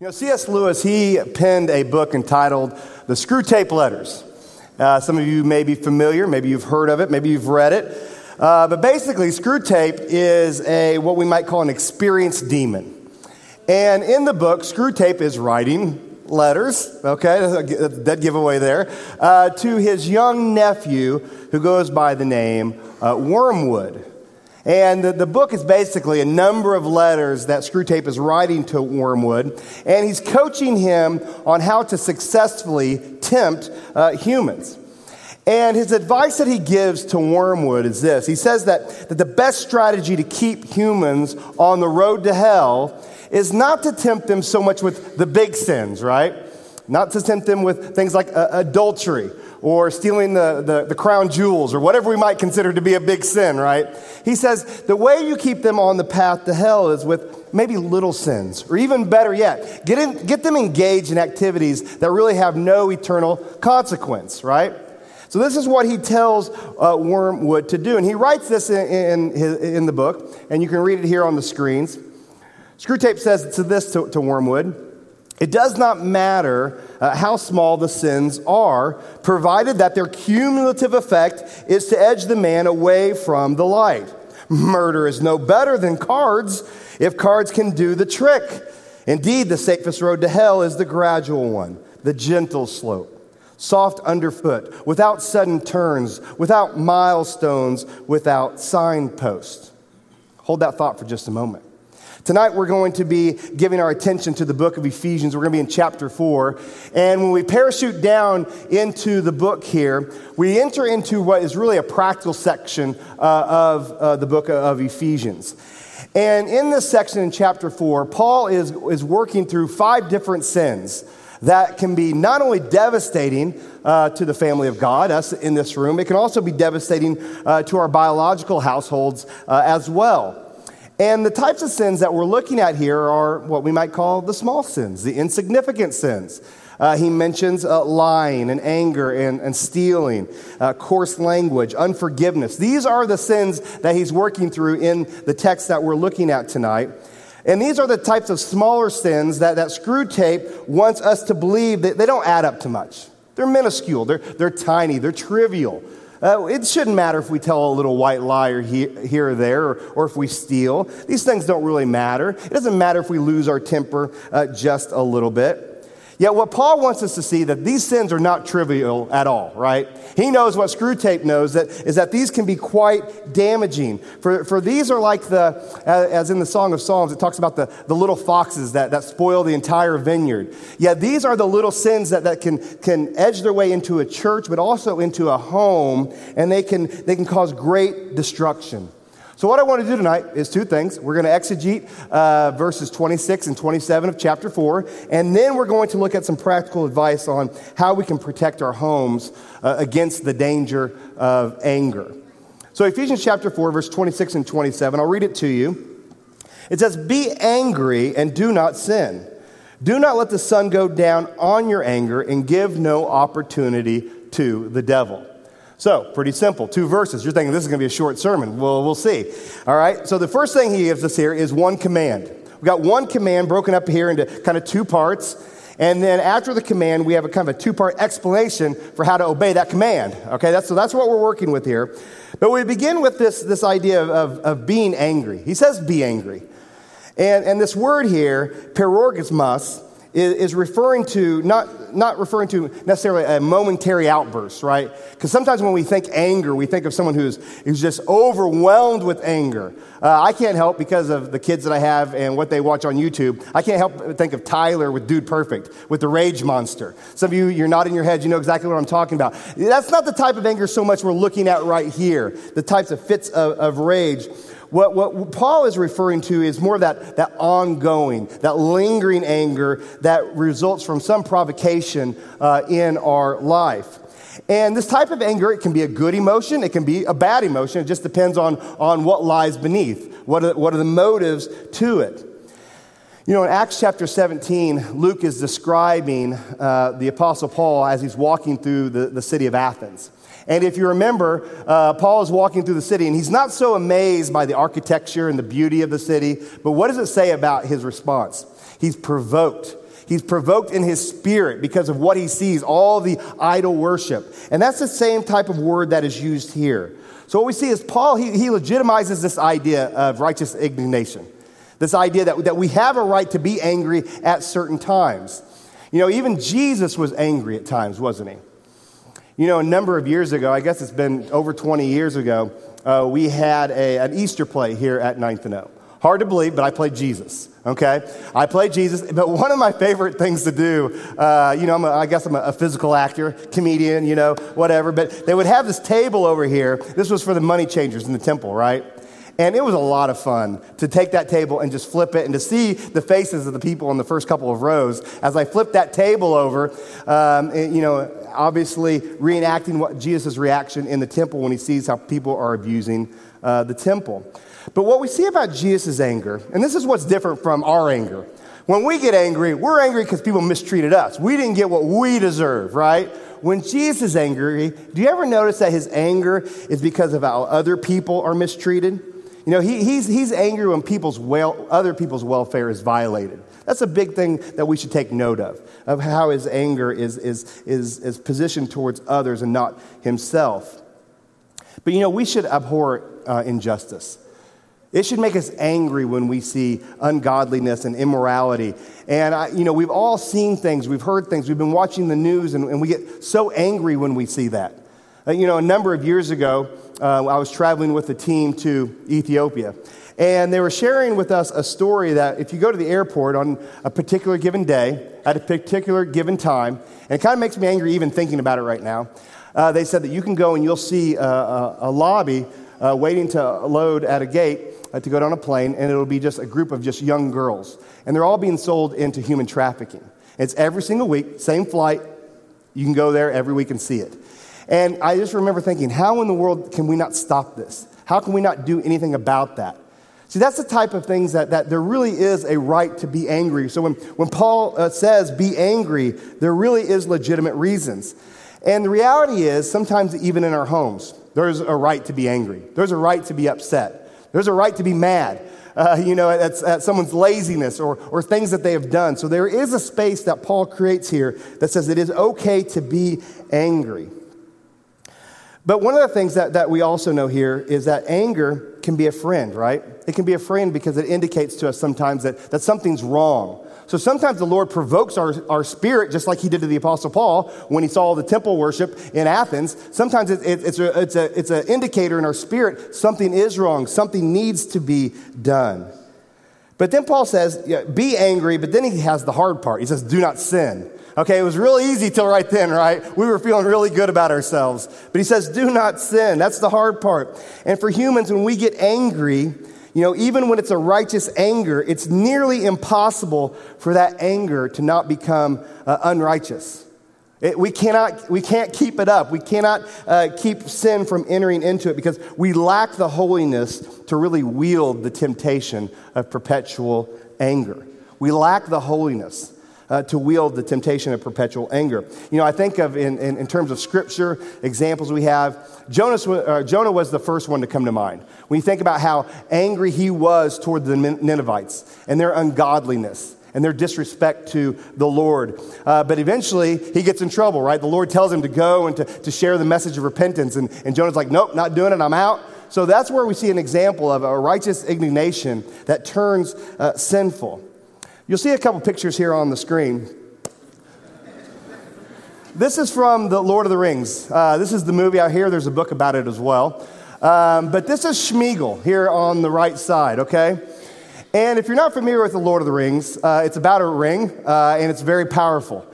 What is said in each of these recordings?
You know, C.S. Lewis, he penned a book entitled The Screwtape Letters. Uh, some of you may be familiar, maybe you've heard of it, maybe you've read it. Uh, but basically, Screwtape is a what we might call an experienced demon. And in the book, Screwtape is writing letters, okay, dead giveaway there, uh, to his young nephew who goes by the name uh, Wormwood. And the, the, book is basically a number of letters that Screwtape is writing to Wormwood, and he's coaching him on how to successfully tempt uh, humans. And his advice that he gives to Wormwood is this He says that, that the best strategy to keep humans on the road to hell is not to tempt them so much with the big sins, right? Not to tempt them with things like uh, adultery or stealing the, the, the, crown jewels or whatever we might consider to be a big sin, right? He says the way you keep them on the path to hell is with maybe little sins, or even better yet, get, in, get them engaged in activities that really have no eternal consequence, right? So, this is what he tells uh, Wormwood to do. And he writes this in, in, in, the book, and you can read it here on the screens. Screwtape says to this to, to Wormwood it does not matter uh, how small the sins are, provided that their cumulative effect is to edge the man away from the light. Murder is no better than cards if cards can do the trick. Indeed, the safest road to hell is the gradual one, the gentle slope, soft underfoot, without sudden turns, without milestones, without signposts. Hold that thought for just a moment. Tonight, we're going to be giving our attention to the book of Ephesians. We're going to be in chapter 4. And when we parachute down into the book here, we enter into what is really a practical section uh, of uh, the book of Ephesians. And in this section in chapter 4, Paul is, is working through five different sins that can be not only devastating uh, to the family of God, us in this room, it can also be devastating uh, to our biological households uh, as well. And the types of sins that we're looking at here are what we might call the small sins, the insignificant sins. Uh, he mentions uh, lying and anger and, and stealing, uh, coarse language, unforgiveness. These are the sins that he's working through in the text that we're looking at tonight. And these are the types of smaller sins that, that Screwtape wants us to believe that they don't add up to much. They're minuscule, they're, they're tiny, they're trivial. Uh, it shouldn't matter if we tell a little white lie or he, here or there, or, or, if we steal. These things don't really matter. It doesn't matter if we lose our temper uh, just a little bit. Yet, what Paul wants us to see that these sins are not trivial at all, right? He knows what Screwtape knows that is that these can be quite damaging. For, for these are like the, as in the Song of Psalms, it talks about the, the little foxes that, that spoil the entire vineyard. Yet these are the little sins that, that can, can edge their way into a church, but also into a home, and they can, they can cause great destruction. So, what I want to do tonight is two things. We're going to exegete uh, verses 26 and 27 of chapter 4, and then we're going to look at some practical advice on how we can protect our homes uh, against the danger of anger. So, Ephesians chapter 4, verse 26 and 27, I'll read it to you. It says, Be angry and do not sin. Do not let the sun go down on your anger and give no opportunity to the devil. So, pretty simple. Two verses. You're thinking this is going to be a short sermon. Well, we'll see. All right. So, the first thing he gives us here is one command. We've got one command broken up here into kind of two parts. And then after the command, we have a kind of a two part explanation for how to obey that command. Okay. That's, so, that's what we're working with here. But we begin with this, this idea of, of, of being angry. He says, be angry. And, and this word here, parorgismos, is, referring to, not, not referring to necessarily a momentary outburst, right? Because sometimes when we think anger, we think of someone who's, who's just overwhelmed with anger. Uh, I can't help because of the kids that I have and what they watch on YouTube. I can't help but think of Tyler with Dude Perfect, with the rage monster. Some of you, you're nodding your heads, you know exactly what I'm talking about. That's not the type of anger so much we're looking at right here, the types of fits of, of rage. What, what Paul is referring to is more of that, that ongoing, that lingering anger that results from some provocation uh, in our life. And this type of anger, it can be a good emotion, it can be a bad emotion. It just depends on, on what lies beneath. What are, what are the motives to it? You know, in Acts chapter 17, Luke is describing uh, the Apostle Paul as he's walking through the, the city of Athens. And if you remember, uh, Paul is walking through the city and he's not so amazed by the architecture and the beauty of the city, but what does it say about his response? He's provoked. He's provoked in his spirit because of what he sees, all the idol worship. And that's the same type of word that is used here. So what we see is Paul, he, he legitimizes this idea of righteous indignation. This idea that, that we have a right to be angry at certain times. You know, even Jesus was angry at times, wasn't he? You know, a number of years ago, I guess it's been over 20 years ago, uh, we had a, an Easter play here at Ninth and O. Hard to believe, but I played Jesus, okay? I played Jesus, but one of my favorite things to do, uh, you know, I'm a, I guess I'm a, a, physical actor, comedian, you know, whatever, but they would have this table over here. This was for the money changers in the temple, right? And it was a lot of fun to take that table and just flip it and to see the faces of the people in the first couple of rows as I flipped that table over, um, and, you know, obviously reenacting what Jesus' reaction in the temple when he sees how people are abusing uh, the temple. But what we see about Jesus' anger, and this is what's different from our anger. When we get angry, we're angry because people mistreated us. We didn't get what we deserve, right? When Jesus is angry, do you ever notice that his anger is because of how other people are mistreated? You know, he, he's, he's angry when people's well, other people's welfare is violated. That's a big thing that we should take note of, of how his anger is, is, is, is positioned towards others and not himself. But you know, we should abhor uh, injustice. It should make us angry when we see ungodliness and immorality. And, I, you know, we've all seen things, we've heard things, we've been watching the news, and, and we get so angry when we see that. Uh, you know, a number of years ago, uh, I was traveling with a team to Ethiopia. And they were sharing with us a story that if you go to the airport on a particular given day, at a particular given time, and it kind of makes me angry even thinking about it right now, uh, they said that you can go and you'll see a, a, a lobby uh, waiting to load at a gate uh, to go down a plane, and it'll be just a group of just young girls. And they're all being sold into human trafficking. It's every single week, same flight. You can go there every week and see it. And I just remember thinking, how in the world can we not stop this? How can we not do anything about that? See, that's the type of things that, that there really is a right to be angry. So when, when Paul uh, says be angry, there really is legitimate reasons. And the reality is, sometimes even in our homes, there's a right to be angry. There's a right to be upset. There's a right to be mad, uh, you know, at, at someone's laziness or, or things that they have done. So there is a space that Paul creates here that says it is okay to be angry. But one of the things that, that we also know here is that anger can be a friend, right? It can be a friend because it indicates to us sometimes that, that something's wrong so sometimes the Lord provokes our, our spirit, just like he did to the Apostle Paul when he saw the temple worship in Athens. Sometimes it, it, it's, a, it's, a, it's an indicator in our spirit something is wrong, something needs to be done. But then Paul says, yeah, be angry, but then he has the hard part. He says, do not sin. Okay, it was real easy till right then, right? We were feeling really good about ourselves. But he says, do not sin. That's the hard part. And for humans, when we get angry, you know, even when it's a righteous anger, it's nearly impossible for that anger to not become uh, unrighteous. It, we, cannot, we can't keep it up. We cannot uh, keep sin from entering into it because we lack the holiness to really wield the temptation of perpetual anger. We lack the holiness uh, to wield the temptation of perpetual anger. You know, I think of in, in, in terms of scripture, examples we have, Jonas, uh, Jonah was the first one to come to mind. When you think about how angry he was toward the Ninevites and their ungodliness and their disrespect to the Lord. Uh, but eventually, he gets in trouble, right? The Lord tells him to go and to, to share the message of repentance. And, and Jonah's like, nope, not doing it, I'm out. So that's where we see an example of a righteous indignation that turns uh, sinful. You'll see a couple pictures here on the screen. This is from The Lord of the Rings. Uh, this is the movie out here. There's a book about it as well. Um, but this is Smeagol here on the right side, okay? And if you're not familiar with The Lord of the Rings, uh, it's about a ring, uh, and it's very powerful.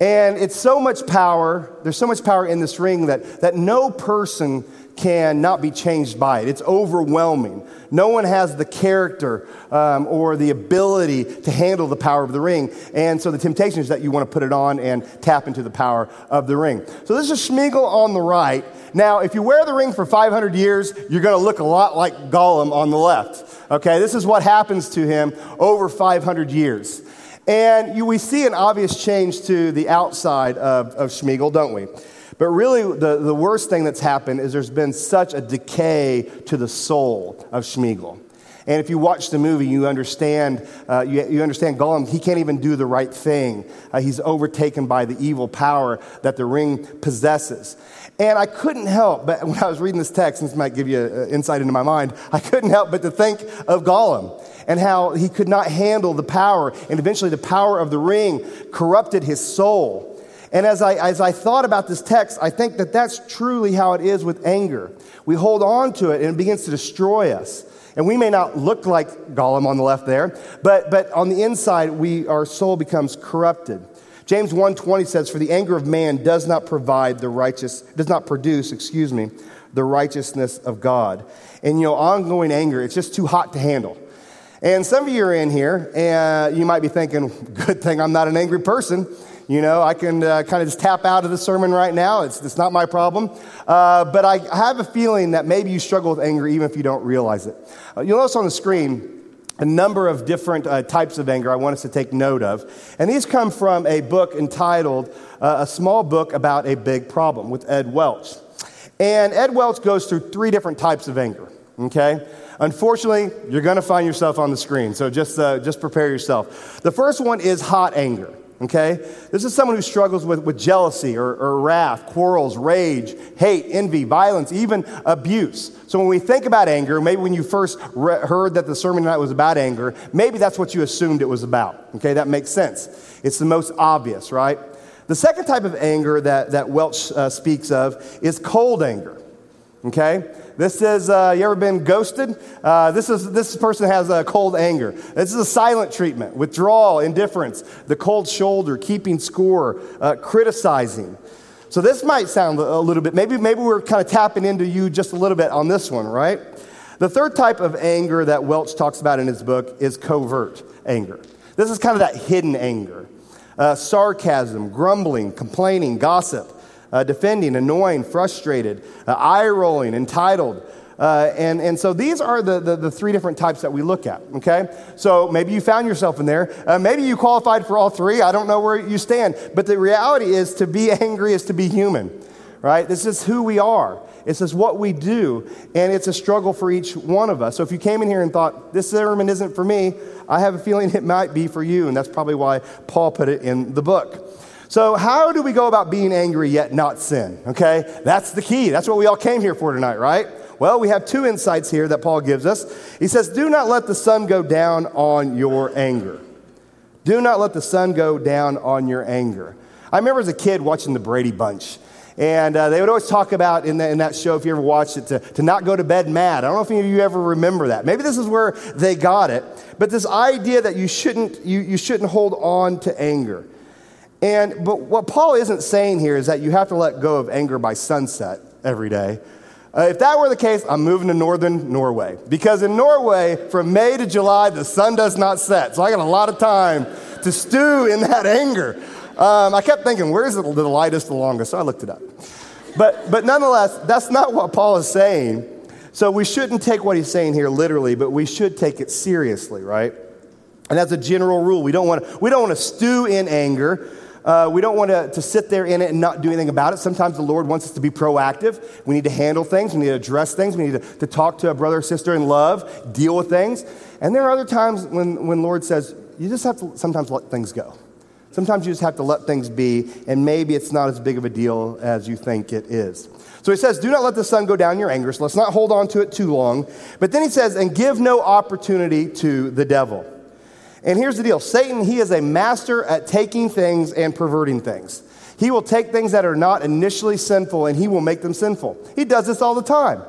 And it's so much power, there's so much power in this ring that, that no person can not be changed by it. It's overwhelming. No one has the character um, or the ability to handle the power of the ring. And so the temptation is that you want to put it on and tap into the power of the ring. So this is Smeagol on the right. Now, if you wear the ring for 500 years, you're going to look a lot like Gollum on the left. Okay, this is what happens to him over 500 years. And you, we see an obvious change to the outside of, of Smeagol, don't we? But really, the, the worst thing that's happened is there's been such a decay to the soul of Smeagol. And if you watch the movie, you understand, uh, you, you, understand Gollum, he can't even do the right thing. Uh, he's overtaken by the evil power that the ring possesses. And I couldn't help, but when I was reading this text, and this might give you an insight into my mind, I couldn't help but to think of Gollum and how he could not handle the power. And eventually, the power of the ring corrupted his soul. And as I, as I thought about this text, I think that that's truly how it is with anger. We hold on to it and it begins to destroy us. And we may not look like Gollum on the left there, but, but on the inside, we, our soul becomes corrupted. James 1:20 says, "For the anger of man does not provide the righteous, does not produce, excuse me, the righteousness of God." And you know, ongoing anger, it's just too hot to handle. And some of you are in here, and you might be thinking, "Good thing I'm not an angry person." You know, I can uh, kind of just tap out of the sermon right now. It's, it's not my problem. Uh, but I have a feeling that maybe you struggle with anger even if you don't realize it. Uh, you'll notice on the screen a number of different uh, types of anger I want us to take note of. And these come from a book entitled uh, A Small Book About a Big Problem with Ed Welch. And Ed Welch goes through three different types of anger, okay? Unfortunately, you're going to find yourself on the screen, so just, uh, just prepare yourself. The first one is hot anger okay? This is someone who struggles with, with jealousy or, or wrath, quarrels, rage, hate, envy, violence, even abuse. So when we think about anger, maybe when you first re- heard that the sermon tonight was about anger, maybe that's what you assumed it was about, okay? That makes sense. It's the most obvious, right? The second type of anger that, that Welch uh, speaks of is cold anger, okay? This is, uh, you ever been ghosted? Uh, this, is, this person has a cold anger. This is a silent treatment, withdrawal, indifference, the cold shoulder, keeping score, uh, criticizing. So this might sound a little bit, maybe, maybe we're kind of tapping into you just a little bit on this one, right? The third type of anger that Welch talks about in his book is covert anger. This is kind of that hidden anger. Uh, sarcasm, grumbling, complaining, gossip uh, defending, annoying, frustrated, uh, eye rolling, entitled. Uh, and, and so these are the, the, the, three different types that we look at, okay? So maybe you found yourself in there. Uh, maybe you qualified for all three. I don't know where you stand. But the reality is to be angry is to be human, right? This is who we are. This is what we do. And it's a struggle for each one of us. So if you came in here and thought, this sermon isn't for me, I have a feeling it might be for you. And that's probably why Paul put it in the book. So, how do we go about being angry yet not sin? Okay, that's the key. That's what we all came here for tonight, right? Well, we have two insights here that Paul gives us. He says, Do not let the sun go down on your anger. Do not let the sun go down on your anger. I remember as a kid watching the Brady Bunch. And uh, they would always talk about in, the, in, that show, if you ever watched it, to, to not go to bed mad. I don't know if any of you ever remember that. Maybe this is where they got it. But this idea that you shouldn't, you, you shouldn't hold on to anger. And, but what Paul isn't saying here is that you have to let go of anger by sunset every day. Uh, if that were the case, I'm moving to northern Norway. Because in Norway, from May to July, the sun does not set. So I got a lot of time to stew in that anger. Um, I kept thinking, where's the, the lightest, the longest? So I looked it up. But, but nonetheless, that's not what Paul is saying. So we shouldn't take what he's saying here literally, but we should take it seriously, right? And that's a general rule. We don't want we don't want to stew in anger. Uh, we don't want to, to sit there in it and not do anything about it. Sometimes the Lord wants us to be proactive. We need to handle things. We need to address things. We need to, to talk to a brother or sister in love, deal with things. And there are other times when, when Lord says, you just have to sometimes let things go. Sometimes you just have to let things be, and maybe it's not as big of a deal as you think it is. So he says, Do not let the sun go down your anger, so let's not hold on to it too long. But then he says, And give no opportunity to the devil. And here's the deal Satan, he is a master at taking things and perverting things. He will take things that are not initially sinful and he will make them sinful. He does this all the time.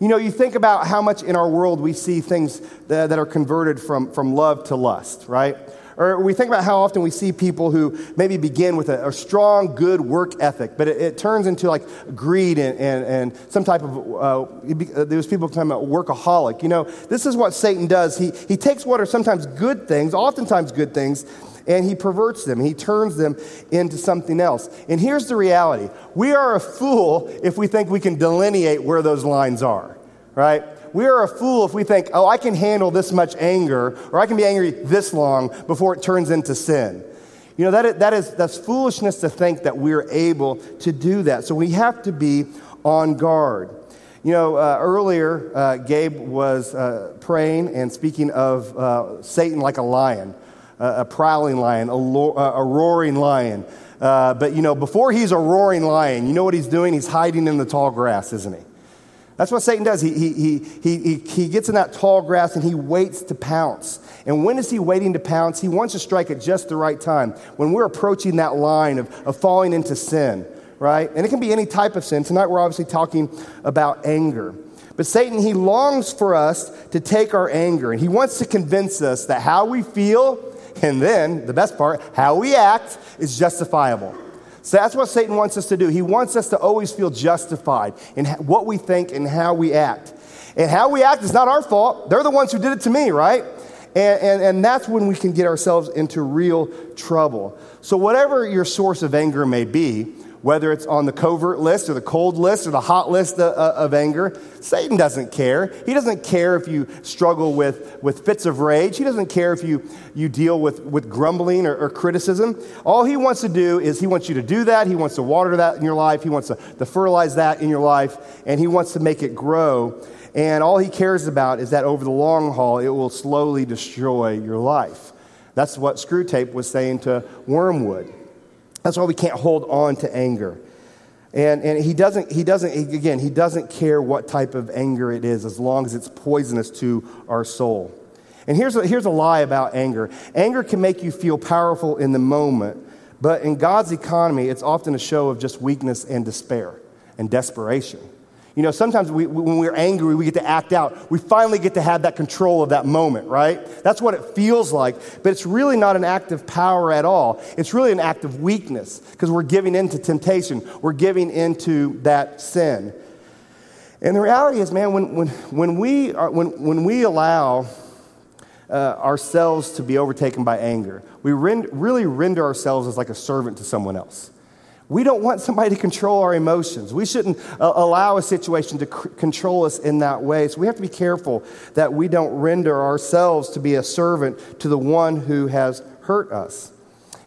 You know, you think about how much in our world we see things that, that are converted from, from love to lust, right? Or we think about how often we see people who maybe begin with a, a strong, good work ethic, but it, it, turns into like greed and, and, and some type of, uh, uh there's people talking about workaholic. You know, this is what Satan does. He, he takes what are sometimes good things, oftentimes good things, and he perverts them. He turns them into something else. And here's the reality we are a fool if we think we can delineate where those lines are, right? We are a fool if we think, oh, I can handle this much anger, or I can be angry this long before it turns into sin. You know, that is, that is, that's foolishness to think that we're able to do that. So we have to be on guard. You know, uh, earlier, uh, Gabe was uh, praying and speaking of uh, Satan like a lion, a prowling lion, a, lo- a roaring lion. Uh, but, you know, before he's a roaring lion, you know what he's doing? He's hiding in the tall grass, isn't he? That's what Satan does. He, he, he, he, he gets in that tall grass and he waits to pounce. And when is he waiting to pounce? He wants to strike at just the right time, when we're approaching that line of, of falling into sin right? And it can be any type of sin. Tonight we're obviously talking about anger. But Satan, he longs for us to take our anger, and he wants to convince us that how we feel, and then the best part, how we act, is justifiable. So that's what Satan wants us to do. He wants us to always feel justified in what we think and how we act. And how we act is not our fault. They're the ones who did it to me, right? And, and, and, that's when we can get ourselves into real trouble. So, whatever your source of anger may be, whether it's on the covert list or the cold list or the hot list of, of, anger. Satan doesn't care. He doesn't care if you struggle with, with fits of rage. He doesn't care if you, you deal with, with grumbling or, or criticism. All he wants to do is he wants you to do that. He wants to water that in your life. He wants to, to fertilize that in your life, and he wants to make it grow. And all he cares about is that over the long haul, it will slowly destroy your life. That's what Screwtape was saying to Wormwood. That's why we can't hold on to anger. And, and he doesn't, he doesn't, again, he doesn't care what type of anger it is as long as it's poisonous to our soul. And here's a, here's a lie about anger anger can make you feel powerful in the moment, but in God's economy, it's often a show of just weakness and despair and desperation. You know, sometimes we, when we're angry, we get to act out. We finally get to have that control of that moment, right? That's what it feels like. But it's really not an act of power at all. It's really an act of weakness because we're giving into temptation, we're giving into that sin. And the reality is, man, when, when, when, we, are, when, when we allow uh, ourselves to be overtaken by anger, we rend, really render ourselves as like a servant to someone else. We don't want somebody to control our emotions. We shouldn't uh, allow a situation to c- control us in that way. So we have to be careful that we don't render ourselves to be a servant to the one who has hurt us.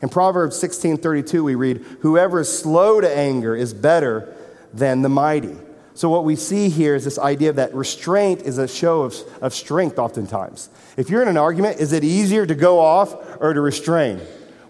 In Proverbs 16:32 we read, "Whoever is slow to anger is better than the mighty." So what we see here is this idea that restraint is a show of, of strength oftentimes. If you're in an argument, is it easier to go off or to restrain?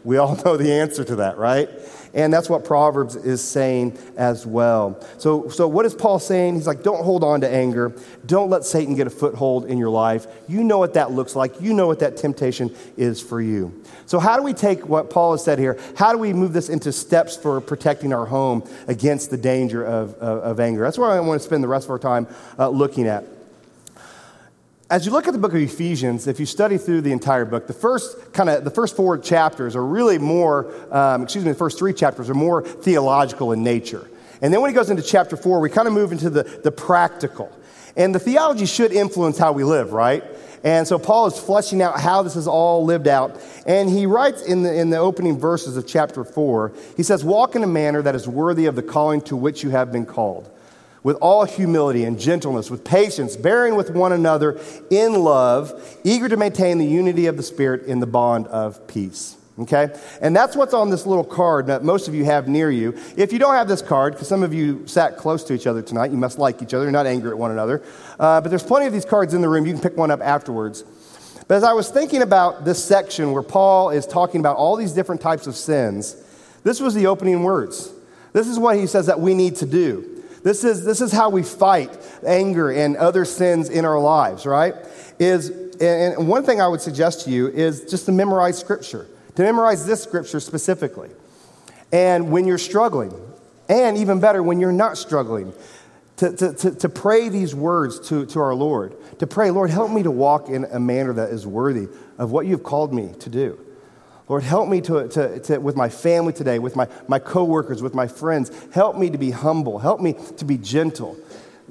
We all know the answer to that, right? And that's what Proverbs is saying as well. So, so what is Paul saying? He's like, don't hold on to anger. Don't let Satan get a foothold in your life. You know what that looks like. You know what that temptation is for you. So, how do we take what Paul has said here? How do we move this into steps for protecting our home against the danger of, of, of anger? That's where I want to spend the rest of our time uh, looking at. As you look at the book of Ephesians, if you study through the entire book, the first kind of the first four chapters are really more, um, excuse me, the first three chapters are more theological in nature. And then when he goes into chapter four, we kind of move into the, the practical. And the theology should influence how we live, right? And so Paul is fleshing out how this is all lived out. And he writes in the, in the opening verses of chapter 4, he says, Walk in a manner that is worthy of the calling to which you have been called with all humility and gentleness, with patience, bearing with one another in love, eager to maintain the unity of the Spirit in the bond of peace. Okay? And that's what's on this little card that most of you have near you. If you don't have this card, because some of you sat close to each other tonight, you must like each other, you're not angry at one another. Uh, but there's plenty of these cards in the room. You can pick one up afterwards. But as I was thinking about this section where Paul is talking about all these different types of sins, this was the opening words. This is what he says that we need to do. This is, this is how we fight anger and other sins in our lives, right? Is, and one thing I would suggest to you is just to memorize scripture, to memorize this scripture specifically. And when you're struggling, and even better, when you're not struggling, to, to, to, to, pray these words to, to our Lord, to pray, Lord, help me to walk in a manner that is worthy of what you've called me to do. Lord, help me to, to, to, with my family today, with my, my coworkers, with my friends. Help me to be humble. Help me to be gentle.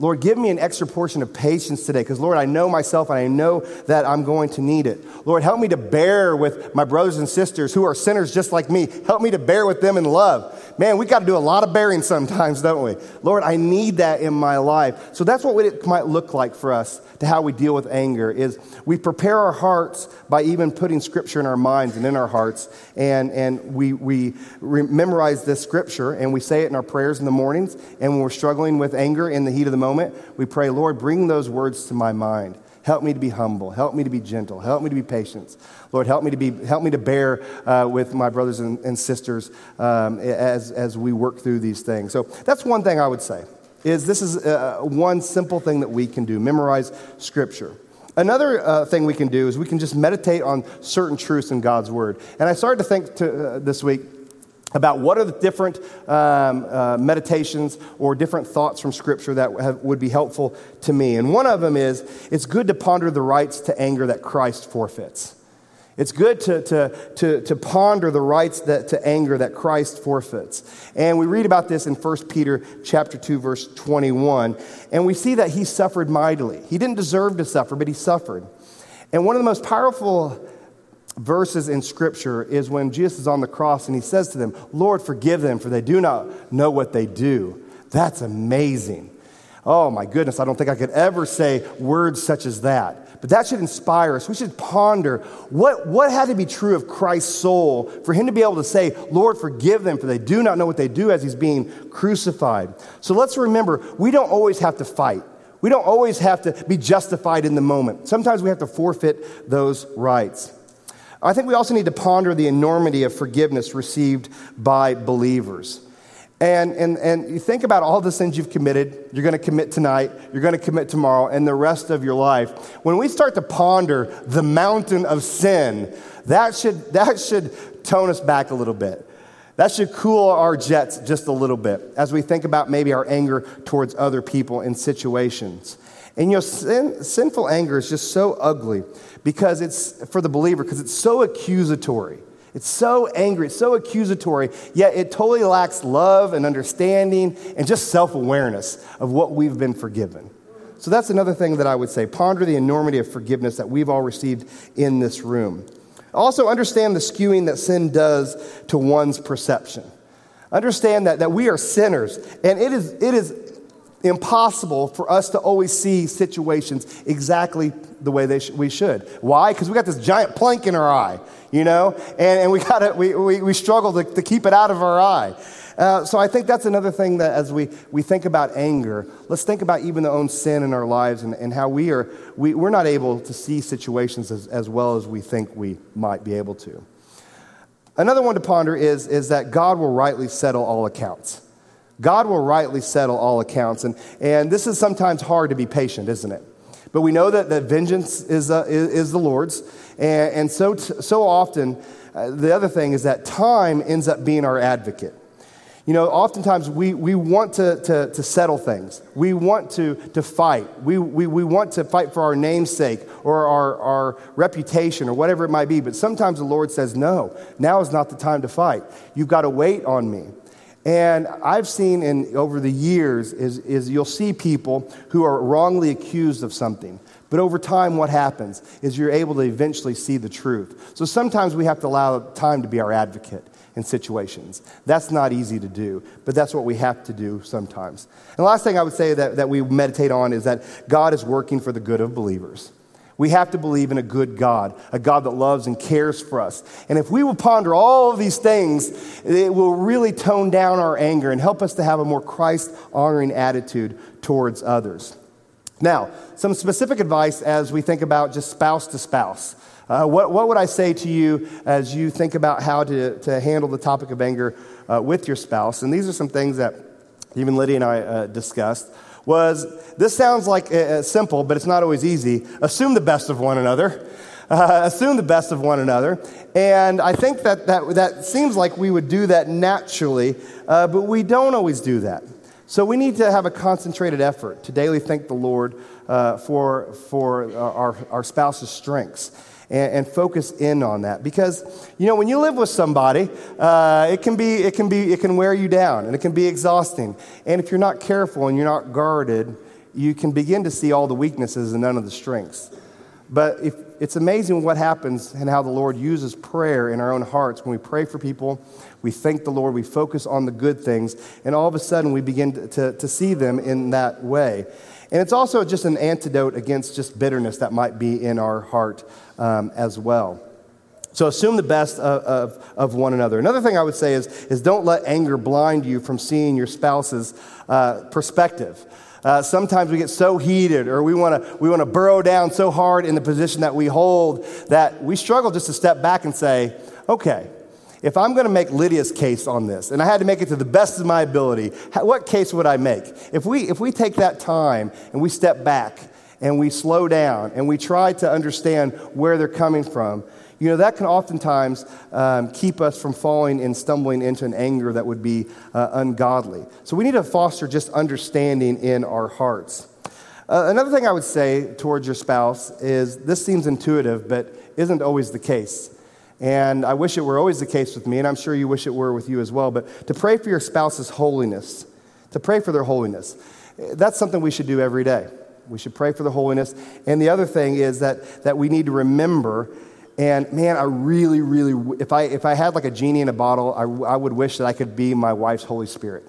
Lord, give me an extra portion of patience today because, Lord, I know myself and I know that I'm going to need it. Lord, help me to bear with my brothers and sisters who are sinners just like me. Help me to bear with them in love. Man, we got to do a lot of bearing sometimes, don't we? Lord, I need that in my life. So that's what it might look like for us to how we deal with anger is we prepare our hearts by even putting scripture in our minds and in our hearts. And, and we, we memorize this scripture and we say it in our prayers in the mornings. And when we're struggling with anger in the heat of the moment, moment, we pray, Lord, bring those words to my mind. Help me to be humble. Help me to be gentle. Help me to be patient. Lord, help me to, be, help me to bear uh, with my brothers and, and sisters um, as, as we work through these things. So that's one thing I would say, is this is uh, one simple thing that we can do, memorize Scripture. Another uh, thing we can do is we can just meditate on certain truths in God's Word. And I started to think to, uh, this week, about what are the different um, uh, meditations or different thoughts from Scripture that have, would be helpful to me. And one of them is it's good to ponder the rights to anger that Christ forfeits. It's good to, to, to, to ponder the rights that, to anger that Christ forfeits. And we read about this in 1 Peter chapter 2, verse 21. And we see that he suffered mightily. He didn't deserve to suffer, but he suffered. And one of the most powerful verses in Scripture is when Jesus is on the cross and he says to them, Lord, forgive them, for they do not know what they do. That's amazing. Oh my goodness, I don't think I could ever say words such as that. But that should inspire us. We should ponder what, what had to be true of Christ's soul for him to be able to say, Lord, forgive them, for they do not know what they do as he's being crucified. So let's remember, we don't always have to fight. We don't always have to be justified in the moment. Sometimes we have to forfeit those rights. I think we also need to ponder the enormity of forgiveness received by believers. And, and, and you think about all the sins you've committed, you're going to commit tonight, you're going to commit tomorrow, and the rest of your life. When we start to ponder the mountain of sin, that should, that should tone us back a little bit. That should cool our jets just a little bit as we think about maybe our anger towards other people in situations. And you know, sin, sinful anger is just so ugly because it's for the believer, because it's so accusatory. It's so angry, it's so accusatory, yet it totally lacks love and understanding and just self awareness of what we've been forgiven. So that's another thing that I would say. Ponder the enormity of forgiveness that we've all received in this room. Also, understand the skewing that sin does to one's perception. Understand that, that we are sinners, and it is, it is impossible for us to always see situations exactly the way they sh- we should. Why? Because we got this giant plank in our eye, you know, and, and we, gotta, we, we, we struggle to, to keep it out of our eye. Uh, so I think that's another thing that as we, we think about anger, let's think about even the own sin in our lives and, and how we are, we, we're not able to see situations as, as well as we think we might be able to. Another one to ponder is, is that God will rightly settle all accounts. God will rightly settle all accounts. And, and this is sometimes hard to be patient, isn't it? But we know that, that vengeance is, uh, is, is, the Lord's. And, and so, t- so often, uh, the other thing is that time ends up being our advocate. You know, oftentimes we, we want to, to, to settle things. We want to, to fight. We, we, we want to fight for our namesake or our, our reputation or whatever it might be. But sometimes the Lord says, no, now is not the time to fight. You've got to wait on me. And I've seen in, over the years is, is you'll see people who are wrongly accused of something. But over time, what happens is you're able to eventually see the truth. So sometimes we have to allow time to be our advocate in situations. That's not easy to do, but that's what we have to do sometimes. And the last thing I would say that, that we meditate on is that God is working for the good of believers. We have to believe in a good God, a God that loves and cares for us. And if we will ponder all of these things, it will really tone down our anger and help us to have a more Christ honoring attitude towards others. Now, some specific advice as we think about just spouse to spouse. Uh, what, what would I say to you as you think about how to, to handle the topic of anger uh, with your spouse? And these are some things that even Lydia and I uh, discussed was this sounds like uh, simple, but it's not always easy. Assume the best of one another. Uh, assume the best of one another. And I think that, that that seems like we would do that naturally, uh, but we don't always do that. So we need to have a concentrated effort to daily thank the Lord uh, for, for our, our spouse's strengths and, and, focus in on that. Because, you know, when you live with somebody, uh, it, can be, it, can be, it can wear you down and it can be exhausting. And if you're not careful and you're not guarded, you can begin to see all the weaknesses and none of the strengths. But if, it's amazing what happens and how the Lord uses prayer in our own hearts. When we pray for people, we thank the Lord, we focus on the good things, and all of a sudden we begin to, to, to see them in that way. And it's also just an antidote against just bitterness that might be in our heart um, as well. So assume the best of, of, of, one another. Another thing I would say is, is don't let anger blind you from seeing your spouse's uh, perspective. Uh, sometimes we get so heated or we want to we want to burrow down so hard in the position that we hold that we struggle just to step back and say, okay, if I'm going to make Lydia's case on this, and I had to make it to the best of my ability, what case would I make? If we, if we take that time and we step back and we slow down and we try to understand where they're coming from, you know, that can oftentimes um, keep us from falling and stumbling into an anger that would be uh, ungodly. So we need to foster just understanding in our hearts. Uh, another thing I would say towards your spouse is this seems intuitive, but isn't always the case. And I wish it were always the case with me, and I'm sure you wish it were with you as well. But to pray for your spouse's holiness, to pray for their holiness, that's something we should do every day. We should pray for the holiness. And the other thing is that, that we need to remember. And man, I really, really, if I, if I had like a genie in a bottle, I, I would wish that I could be my wife's Holy Spirit.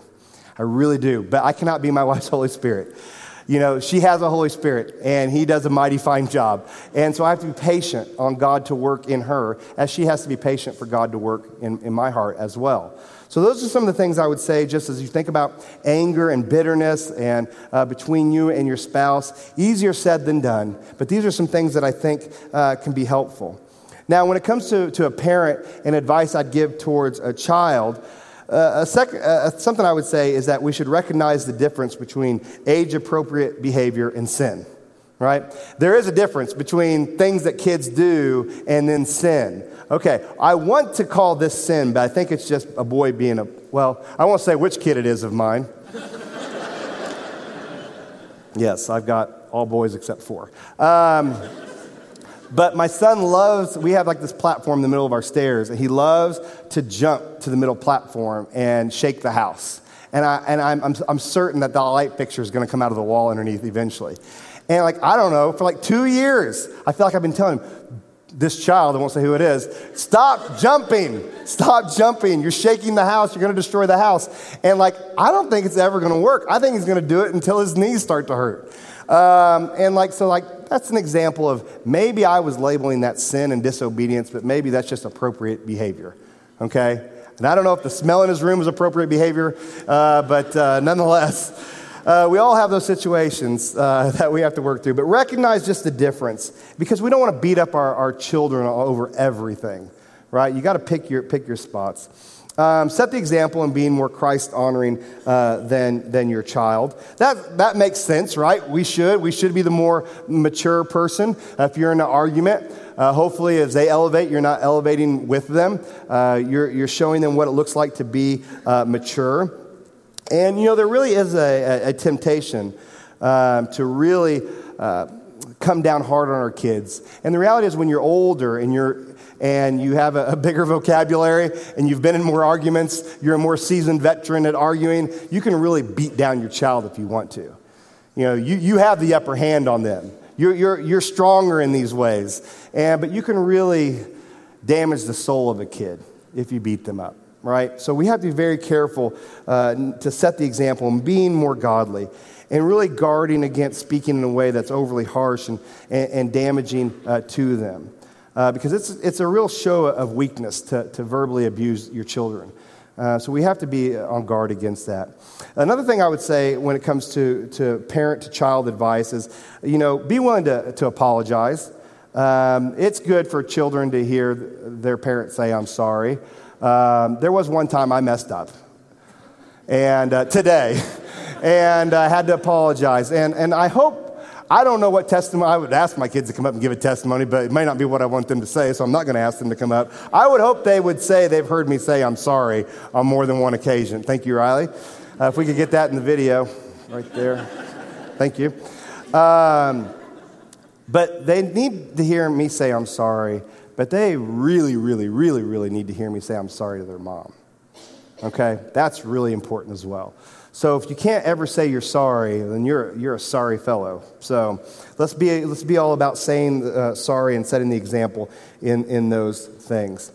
I really do. But I cannot be my wife's Holy Spirit. You know, she has a Holy Spirit and He does a mighty fine job. And so I have to be patient on God to work in her as she has to be patient for God to work in, in my heart as well. So, those are some of the things I would say just as you think about anger and bitterness and uh, between you and your spouse. Easier said than done, but these are some things that I think uh, can be helpful. Now, when it comes to, to a parent and advice I'd give towards a child, uh, sec- uh, something I would say is that we should recognize the difference between age appropriate behavior and sin, right? There is a difference between things that kids do and then sin. Okay, I want to call this sin, but I think it's just a boy being a, well, I won't say which kid it is of mine. yes, I've got all boys except four. Um, but my son loves, we have like this platform in the middle of our stairs, and he loves to jump to the middle platform and shake the house. And, I, and I'm, I'm, I'm certain that the light fixture is going to come out of the wall underneath eventually. And like, I don't know, for like two years, I feel like I've been telling him, this child, I won't say who it is, stop jumping. Stop jumping. You're shaking the house. You're going to destroy the house. And like, I don't think it's ever going to work. I think he's going to do it until his knees start to hurt. Um, and like, so like, that's an example of maybe I was labeling that sin and disobedience, but maybe that's just appropriate behavior. Okay? And I don't know if the smell in his room was appropriate behavior, uh, but uh, nonetheless, uh, we all have those situations uh, that we have to work through. But recognize just the difference because we don't want to beat up our, our children over everything, right? You got to pick your, pick your spots. Um, set the example in being more Christ honoring uh, than, than your child. That, that makes sense, right? We should. We should be the more mature person. Uh, if you're in an argument, uh, hopefully, as they elevate, you're not elevating with them. Uh, you're, you're showing them what it looks like to be uh, mature. And, you know, there really is a, a, a temptation um, to really come down hard on our kids. And the reality is, when you're older and you're and you have a, a, bigger vocabulary and you've been in more arguments, you're a more seasoned veteran at arguing, you can really beat down your child if you want to. You know, you, you have the upper hand on them. You're, you're, you're stronger in these ways. And, but you can really damage the soul of a kid if you beat them up, right? So we have to be very careful uh, to set the example and being more godly and really guarding against speaking in a way that's overly harsh and, and, and damaging uh, to them uh, because it's, it's a real show of weakness to, to verbally abuse your children. Uh, so we have to be on guard against that. Another thing I would say when it comes to, to parent to child advice is, you know, be willing to, to apologize. Um, it's good for children to hear their parents say, I'm sorry. Um, there was one time I messed up, and uh, today, and I had to apologize. And, and I hope I don't know what testimony, I would ask my kids to come up and give a testimony, but it may not be what I want them to say, so I'm not going to ask them to come up. I would hope they would say they've heard me say I'm sorry on more than one occasion. Thank you, Riley. Uh, if we could get that in the video right there. Thank you. Um, but they need to hear me say I'm sorry, but they really, really, really, really need to hear me say I'm sorry to their mom. Okay? That's really important as well. So if you can't ever say you're sorry, then you're, you're a sorry fellow. So let's be, let's be all about saying uh, sorry and setting the example in, in those things.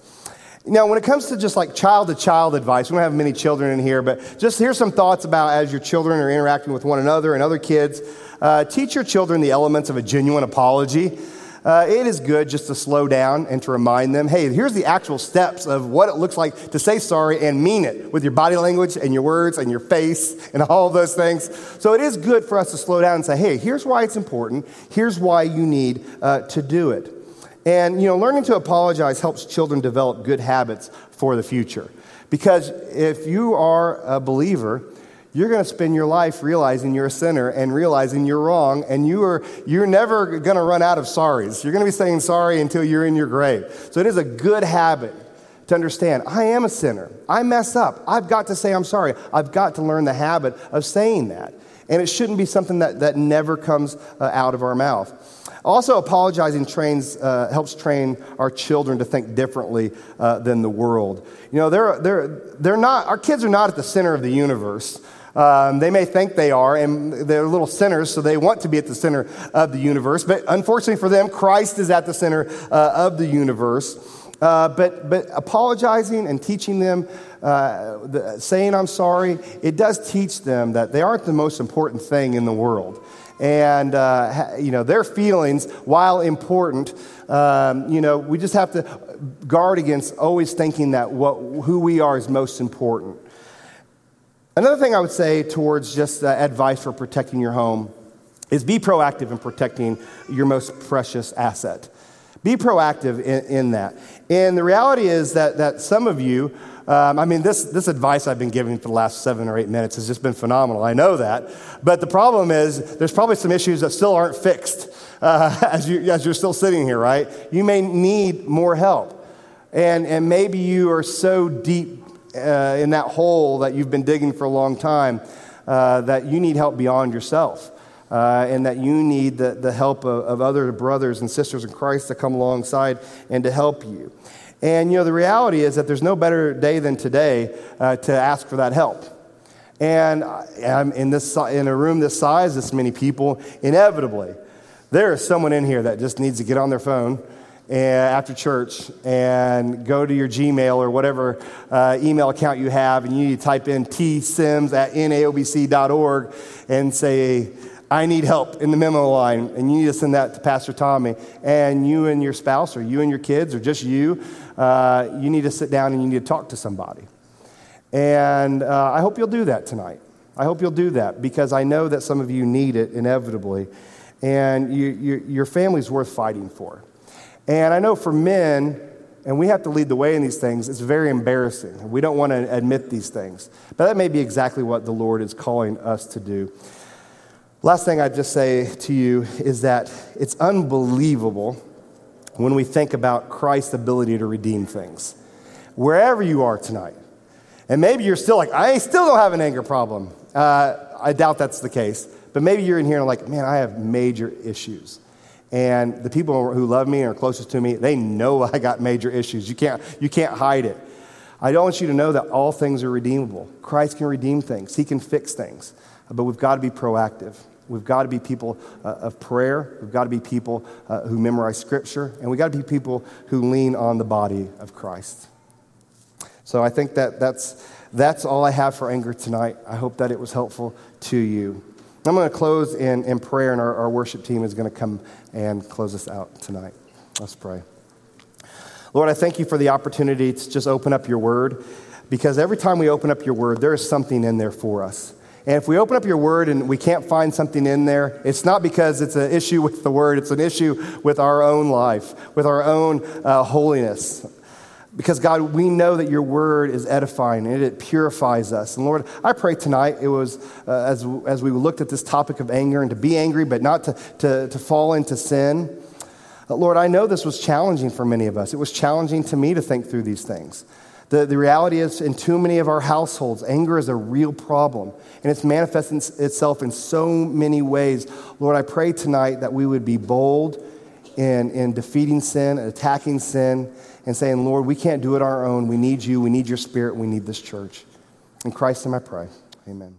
Now, when it comes to just like child to child advice, we don't have many children in here, but just here's some thoughts about as your children are interacting with one another and other kids. Uh, teach your children the elements of a genuine apology. Uh, it is good just to slow down and to remind them hey, here's the actual steps of what it looks like to say sorry and mean it with your body language and your words and your face and all those things. So it is good for us to slow down and say, hey, here's why it's important. Here's why you need uh, to do it. And, you know, learning to apologize helps children develop good habits for the future. Because if you are a believer, you're going to spend your life realizing you're a sinner and realizing you're wrong, and you are, you're never going to run out of sorries. You're going to be saying sorry until you're in your grave. So it is a good habit to understand I am a sinner. I mess up. I've got to say I'm sorry. I've got to learn the habit of saying that. And it shouldn't be something that, that never comes uh, out of our mouth. Also, apologizing trains, uh, helps train our children to think differently uh, than the world. You know, they're, they're, they're not, our kids are not at the center of the universe. Um, they may think they are, and they're little sinners, so they want to be at the center of the universe. But unfortunately for them, Christ is at the center uh, of the universe. Uh, but, but apologizing and teaching them, uh, the, saying I'm sorry, it does teach them that they aren't the most important thing in the world. And, uh, you know, their feelings, while important, um, you know, we just have to guard against always thinking that what, who we are is most important. Another thing I would say towards just uh, advice for protecting your home is be proactive in protecting your most precious asset. Be proactive in, in that. And the reality is that, that some of you, um, I mean, this, this advice I've been giving for the last seven or eight minutes has just been phenomenal. I know that. But the problem is, there's probably some issues that still aren't fixed uh, as, you, as you're still sitting here, right? You may need more help. And, and maybe you are so deep uh, in that hole that you've been digging for a long time uh, that you need help beyond yourself. Uh, and that you need the, the help of, of, other brothers and sisters in Christ to come alongside and to help you. And you know, the reality is that there's no better day than today uh, to ask for that help. And I'm in, this, in a room this size, this many people, inevitably, there is someone in here that just needs to get on their phone after church and go to your Gmail or whatever uh, email account you have, and you need to type in tsims at naobc.org and say, I need help in the memo line, and you need to send that to Pastor Tommy. And you and your spouse, or you and your kids, or just you, uh, you need to sit down and you need to talk to somebody. And uh, I hope you'll do that tonight. I hope you'll do that because I know that some of you need it inevitably, and you, you, your family's worth fighting for. And I know for men, and we have to lead the way in these things, it's very embarrassing. We don't want to admit these things. But that may be exactly what the Lord is calling us to do. Last thing I'd just say to you is that it's unbelievable when we think about Christ's ability to redeem things. Wherever you are tonight, and maybe you're still like, I still don't have an anger problem. Uh, I doubt that's the case. But maybe you're in here and like, man, I have major issues. And the people who love me and are closest to me, they know I got major issues. You can't, you can't hide it. I don't want you to know that all things are redeemable. Christ can redeem things, He can fix things. But we've got to be proactive. We've got to be people uh, of prayer. We've got to be people uh, who memorize Scripture. And we've got to be people who lean on the body of Christ. So I think that that's, that's all I have for anger tonight. I hope that it was helpful to you. I'm going to close in, in prayer, and our, our worship team is going to come and close us out tonight. Let's pray. Lord, I thank you for the opportunity to just open up your word because every time we open up your word, there is something in there for us. And if we open up your word and we can't find something in there, it's not because it's an issue with the word, it's an issue with our own life, with our own uh, holiness. Because, God, we know that your word is edifying and it purifies us. And Lord, I pray tonight it was uh, as, as we looked at this topic of anger and to be angry, but not to, to, to fall into sin. Uh, Lord, I know this was challenging for many of us. It was challenging to me to think through these things. The, the reality is, in too many of our households, anger is a real problem, and it's manifesting itself in so many ways. Lord, I pray tonight that we would be bold in, in defeating sin, attacking sin, and saying, Lord, we can't do it our own. We need you. We need your spirit. We need this church. In Christ's name I pray. Amen.